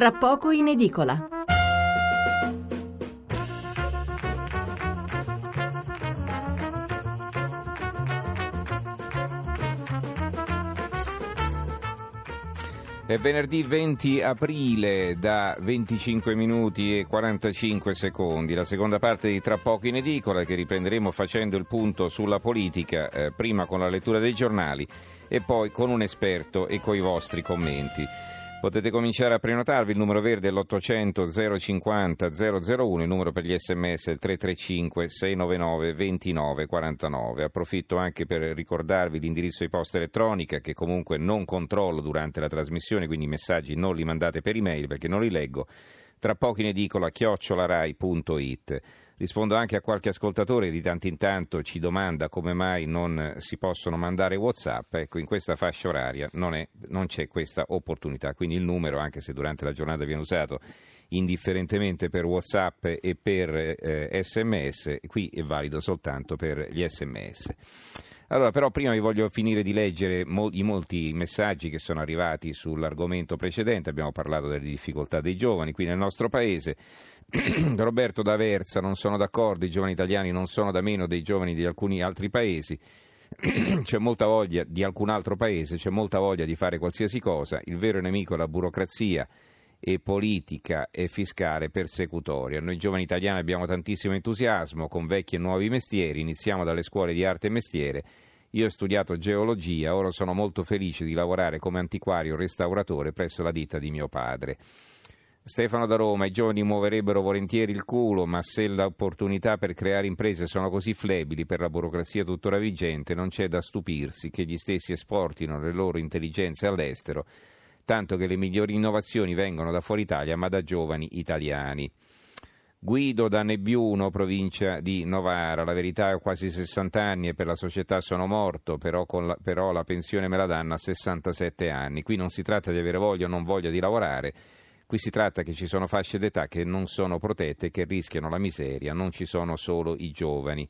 tra poco in edicola. È venerdì 20 aprile da 25 minuti e 45 secondi, la seconda parte di Tra poco in edicola che riprenderemo facendo il punto sulla politica, eh, prima con la lettura dei giornali e poi con un esperto e con i vostri commenti. Potete cominciare a prenotarvi, il numero verde è l'800 050 001, il numero per gli sms è il 335 699 2949. Approfitto anche per ricordarvi l'indirizzo di posta elettronica che comunque non controllo durante la trasmissione, quindi i messaggi non li mandate per email perché non li leggo. Tra poco in edicola chiocciolarai.it. Rispondo anche a qualche ascoltatore che di tanto in tanto ci domanda come mai non si possono mandare WhatsApp. Ecco, in questa fascia oraria non, è, non c'è questa opportunità. Quindi il numero, anche se durante la giornata viene usato indifferentemente per WhatsApp e per eh, sms, qui è valido soltanto per gli sms. Allora, però, prima vi voglio finire di leggere mo- i molti messaggi che sono arrivati sull'argomento precedente. Abbiamo parlato delle difficoltà dei giovani qui nel nostro paese. Roberto D'Aversa, non sono d'accordo, i giovani italiani non sono da meno dei giovani di alcuni altri paesi. c'è molta voglia di alcun altro paese, c'è molta voglia di fare qualsiasi cosa. Il vero nemico è la burocrazia e politica e fiscale persecutoria. Noi giovani italiani abbiamo tantissimo entusiasmo con vecchi e nuovi mestieri, iniziamo dalle scuole di arte e mestiere. Io ho studiato geologia, ora sono molto felice di lavorare come antiquario restauratore presso la ditta di mio padre. Stefano da Roma, i giovani muoverebbero volentieri il culo, ma se le opportunità per creare imprese sono così flebili per la burocrazia tuttora vigente, non c'è da stupirsi che gli stessi esportino le loro intelligenze all'estero tanto che le migliori innovazioni vengono da fuori Italia, ma da giovani italiani. Guido da Nebbiuno, provincia di Novara. La verità ho quasi 60 anni e per la società sono morto, però, la, però la pensione me la danno a 67 anni. Qui non si tratta di avere voglia o non voglia di lavorare, qui si tratta che ci sono fasce d'età che non sono protette e che rischiano la miseria, non ci sono solo i giovani.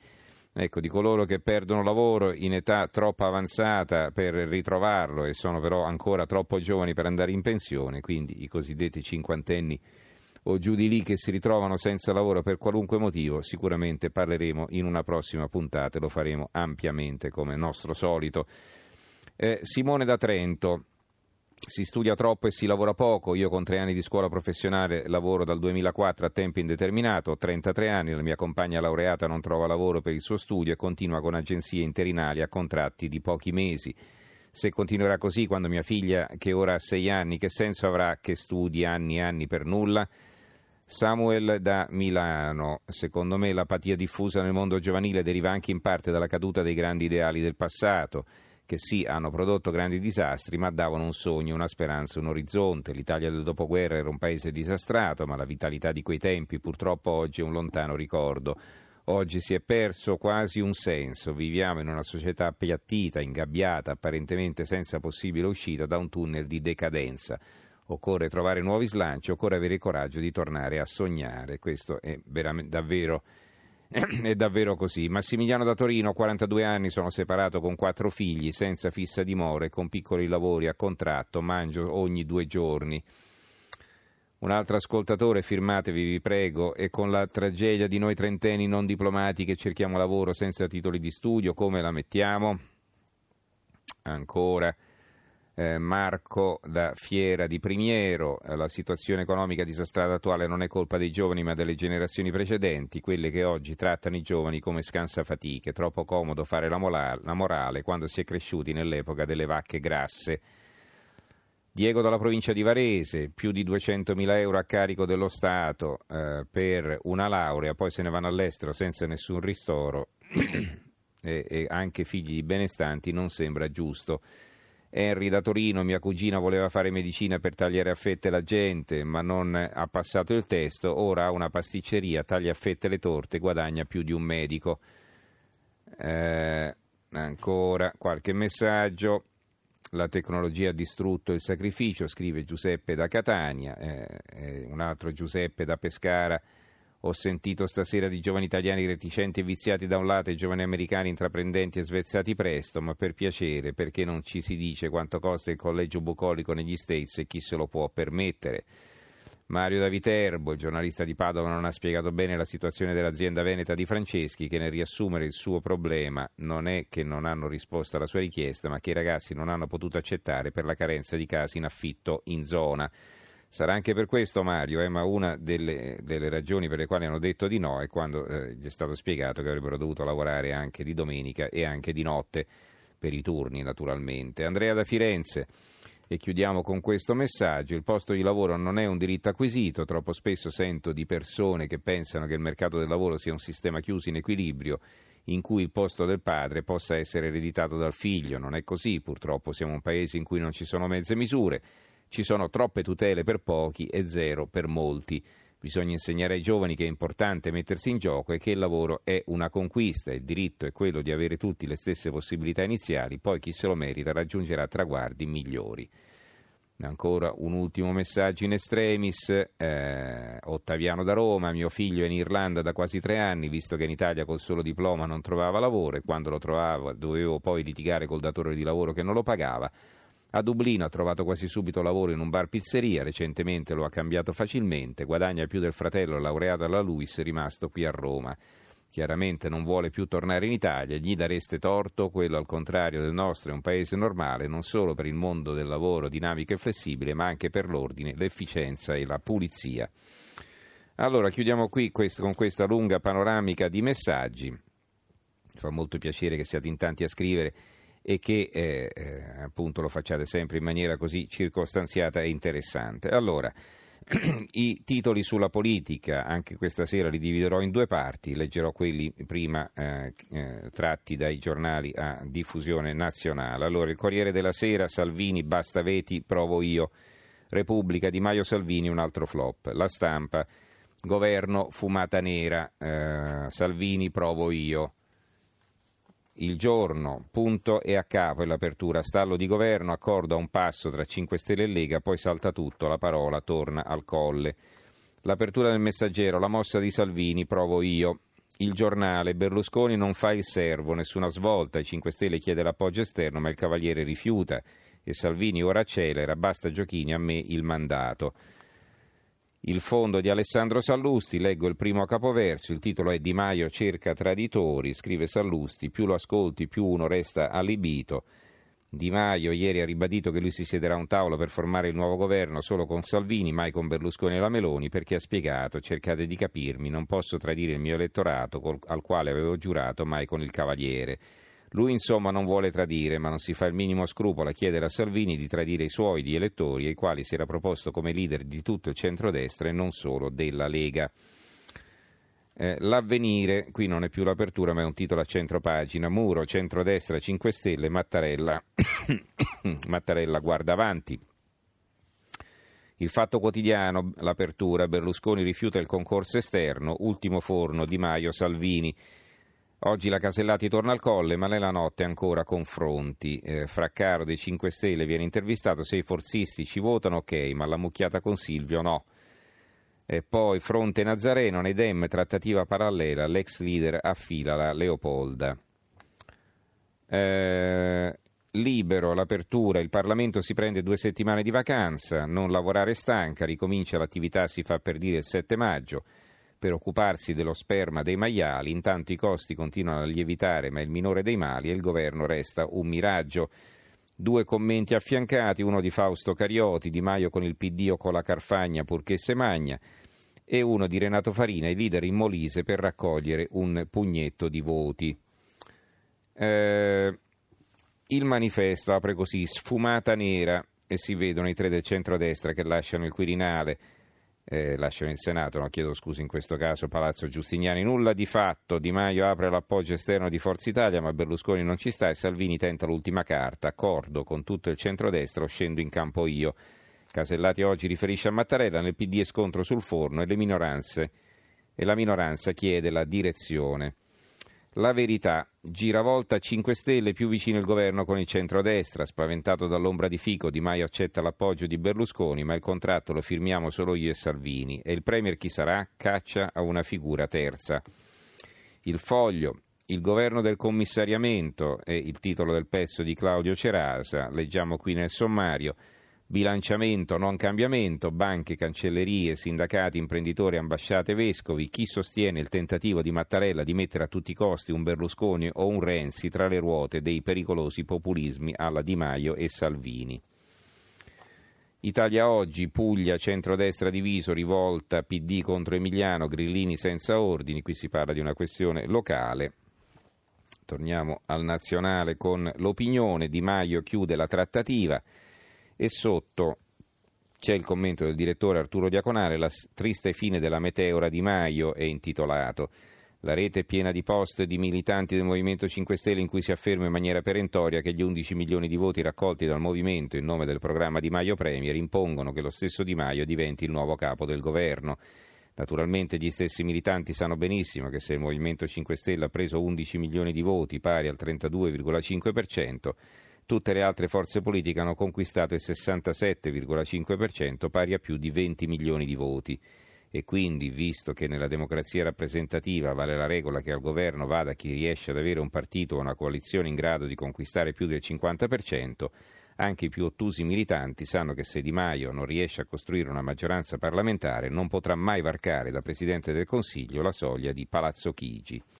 Ecco, di coloro che perdono lavoro in età troppo avanzata per ritrovarlo e sono però ancora troppo giovani per andare in pensione, quindi i cosiddetti cinquantenni o giù di lì che si ritrovano senza lavoro per qualunque motivo, sicuramente parleremo in una prossima puntata e lo faremo ampiamente come nostro solito. Eh, Simone da Trento, si studia troppo e si lavora poco. Io con tre anni di scuola professionale lavoro dal 2004 a tempo indeterminato, ho 33 anni, la mia compagna laureata non trova lavoro per il suo studio e continua con agenzie interinali a contratti di pochi mesi. Se continuerà così quando mia figlia, che ora ha sei anni, che senso avrà che studi anni e anni per nulla? Samuel da Milano. Secondo me l'apatia diffusa nel mondo giovanile deriva anche in parte dalla caduta dei grandi ideali del passato che sì, hanno prodotto grandi disastri, ma davano un sogno, una speranza, un orizzonte. L'Italia del dopoguerra era un paese disastrato, ma la vitalità di quei tempi purtroppo oggi è un lontano ricordo. Oggi si è perso quasi un senso, viviamo in una società appiattita, ingabbiata, apparentemente senza possibile uscita da un tunnel di decadenza. Occorre trovare nuovi slanci, occorre avere il coraggio di tornare a sognare. Questo è davvero è davvero così. Massimiliano da Torino, 42 anni, sono separato con quattro figli, senza fissa dimora e con piccoli lavori a contratto, mangio ogni due giorni. Un altro ascoltatore, firmatevi vi prego, e con la tragedia di noi trentenni non diplomati che cerchiamo lavoro senza titoli di studio, come la mettiamo? Ancora eh, Marco da Fiera di Primiero, eh, la situazione economica disastrata attuale non è colpa dei giovani ma delle generazioni precedenti, quelle che oggi trattano i giovani come scansafatiche, troppo comodo fare la, mola- la morale quando si è cresciuti nell'epoca delle vacche grasse. Diego dalla provincia di Varese, più di 200.000 euro a carico dello Stato eh, per una laurea, poi se ne vanno all'estero senza nessun ristoro e, e anche figli di benestanti, non sembra giusto. Henry da Torino, mia cugina voleva fare medicina per tagliare a fette la gente, ma non ha passato il testo, ora ha una pasticceria, taglia a fette le torte, guadagna più di un medico. Eh, ancora qualche messaggio. La tecnologia ha distrutto il sacrificio, scrive Giuseppe da Catania, eh, un altro Giuseppe da Pescara ho sentito stasera di giovani italiani reticenti e viziati da un lato e giovani americani intraprendenti e svezzati presto, ma per piacere, perché non ci si dice quanto costa il collegio bucolico negli States e chi se lo può permettere. Mario da Viterbo, il giornalista di Padova, non ha spiegato bene la situazione dell'azienda veneta di Franceschi, che nel riassumere il suo problema non è che non hanno risposto alla sua richiesta, ma che i ragazzi non hanno potuto accettare per la carenza di casi in affitto in zona. Sarà anche per questo Mario, eh, ma una delle, delle, ragioni per le quali hanno detto di no è quando eh, gli è stato spiegato che avrebbero dovuto lavorare anche di domenica e anche di notte, per i turni naturalmente. Andrea da Firenze. E chiudiamo con questo messaggio. Il posto di lavoro non è un diritto acquisito. Troppo spesso sento di persone che pensano che il mercato del lavoro sia un sistema chiuso in equilibrio in cui il posto del padre possa essere ereditato dal figlio. Non è così, purtroppo siamo un paese in cui non ci sono mezze misure, ci sono troppe tutele per pochi e zero per molti. Bisogna insegnare ai giovani che è importante mettersi in gioco e che il lavoro è una conquista, il diritto è quello di avere tutti le stesse possibilità iniziali, poi chi se lo merita raggiungerà traguardi migliori. Ancora un ultimo messaggio in estremis. Eh, Ottaviano da Roma, mio figlio è in Irlanda da quasi tre anni, visto che in Italia col solo diploma non trovava lavoro e quando lo trovava dovevo poi litigare col datore di lavoro che non lo pagava. A Dublino ha trovato quasi subito lavoro in un bar pizzeria, recentemente lo ha cambiato facilmente, guadagna più del fratello laureato alla LUIS rimasto qui a Roma chiaramente non vuole più tornare in Italia, gli dareste torto, quello al contrario del nostro è un paese normale non solo per il mondo del lavoro dinamico e flessibile, ma anche per l'ordine, l'efficienza e la pulizia. Allora chiudiamo qui questo, con questa lunga panoramica di messaggi. Mi fa molto piacere che siate in tanti a scrivere e che eh, eh, appunto lo facciate sempre in maniera così circostanziata e interessante. Allora, I titoli sulla politica, anche questa sera li dividerò in due parti, leggerò quelli prima eh, eh, tratti dai giornali a diffusione nazionale. Allora, il Corriere della Sera, Salvini, basta veti, provo io. Repubblica, Di Maio Salvini, un altro flop. La stampa, governo, fumata nera, eh, Salvini, provo io il giorno, punto e a capo è l'apertura, stallo di governo, accordo a un passo tra 5 Stelle e Lega, poi salta tutto, la parola torna al colle. L'apertura del messaggero, la mossa di Salvini, provo io. Il giornale, Berlusconi non fa il servo, nessuna svolta, i 5 Stelle chiede l'appoggio esterno ma il Cavaliere rifiuta e Salvini ora accelera, basta giochini a me il mandato. Il fondo di Alessandro Sallusti, leggo il primo capoverso, il titolo è Di Maio cerca traditori, scrive Sallusti, più lo ascolti più uno resta allibito. Di Maio ieri ha ribadito che lui si siederà a un tavolo per formare il nuovo governo solo con Salvini, mai con Berlusconi e la Meloni, perché ha spiegato, cercate di capirmi, non posso tradire il mio elettorato col, al quale avevo giurato mai con il Cavaliere. Lui insomma non vuole tradire, ma non si fa il minimo scrupolo a chiedere a Salvini di tradire i suoi di elettori, ai quali si era proposto come leader di tutto il centrodestra e non solo della Lega. Eh, l'avvenire, qui non è più l'apertura ma è un titolo a centro pagina, Muro, centrodestra, 5 Stelle, Mattarella, Mattarella guarda avanti. Il fatto quotidiano, l'apertura, Berlusconi rifiuta il concorso esterno, ultimo forno, Di Maio, Salvini. Oggi la Casellati torna al colle, ma nella notte ancora confronti. Eh, Fraccaro dei 5 Stelle viene intervistato, se i forzisti ci votano ok, ma la mucchiata con Silvio no. E poi fronte Nazareno, nei Dem, trattativa parallela, l'ex leader affila la Leopolda. Eh, libero, l'apertura, il Parlamento si prende due settimane di vacanza, non lavorare stanca, ricomincia l'attività si fa per dire il 7 maggio per occuparsi dello sperma dei maiali, intanto i costi continuano a lievitare ma il minore dei mali e il governo resta un miraggio. Due commenti affiancati, uno di Fausto Carioti, Di Maio con il PD o con la Carfagna purché se magna, e uno di Renato Farina, il leader in Molise, per raccogliere un pugnetto di voti. Eh, il manifesto apre così, sfumata nera, e si vedono i tre del centro-destra che lasciano il Quirinale eh, lasciano il Senato, no, chiedo scusa in questo caso Palazzo Giustiniani, nulla di fatto, Di Maio apre l'appoggio esterno di Forza Italia ma Berlusconi non ci sta e Salvini tenta l'ultima carta, accordo con tutto il centrodestra, scendo in campo io. Casellati oggi riferisce a Mattarella, nel PD è scontro sul forno e le minoranze e la minoranza chiede la direzione. La verità. Giravolta 5 Stelle più vicino il governo con il centrodestra. Spaventato dall'ombra di Fico, Di Maio accetta l'appoggio di Berlusconi, ma il contratto lo firmiamo solo io e Salvini. E il Premier chi sarà? Caccia a una figura terza. Il foglio. Il governo del commissariamento è il titolo del pezzo di Claudio Cerasa. Leggiamo qui nel sommario. Bilanciamento, non cambiamento, banche, cancellerie, sindacati, imprenditori, ambasciate, vescovi, chi sostiene il tentativo di Mattarella di mettere a tutti i costi un Berlusconi o un Renzi tra le ruote dei pericolosi populismi alla Di Maio e Salvini. Italia Oggi, Puglia, centrodestra diviso, rivolta PD contro Emiliano, Grillini senza ordini, qui si parla di una questione locale. Torniamo al nazionale con l'opinione, Di Maio chiude la trattativa e sotto c'è il commento del direttore Arturo Diaconale, la triste fine della meteora di Maio è intitolato. La rete è piena di post di militanti del Movimento 5 Stelle in cui si afferma in maniera perentoria che gli 11 milioni di voti raccolti dal Movimento in nome del programma Di Maio Premier impongono che lo stesso Di Maio diventi il nuovo capo del governo. Naturalmente gli stessi militanti sanno benissimo che se il Movimento 5 Stelle ha preso 11 milioni di voti, pari al 32,5%, Tutte le altre forze politiche hanno conquistato il 67,5%, pari a più di 20 milioni di voti. E quindi, visto che nella democrazia rappresentativa vale la regola che al governo vada chi riesce ad avere un partito o una coalizione in grado di conquistare più del 50%, anche i più ottusi militanti sanno che se Di Maio non riesce a costruire una maggioranza parlamentare non potrà mai varcare da Presidente del Consiglio la soglia di Palazzo Chigi.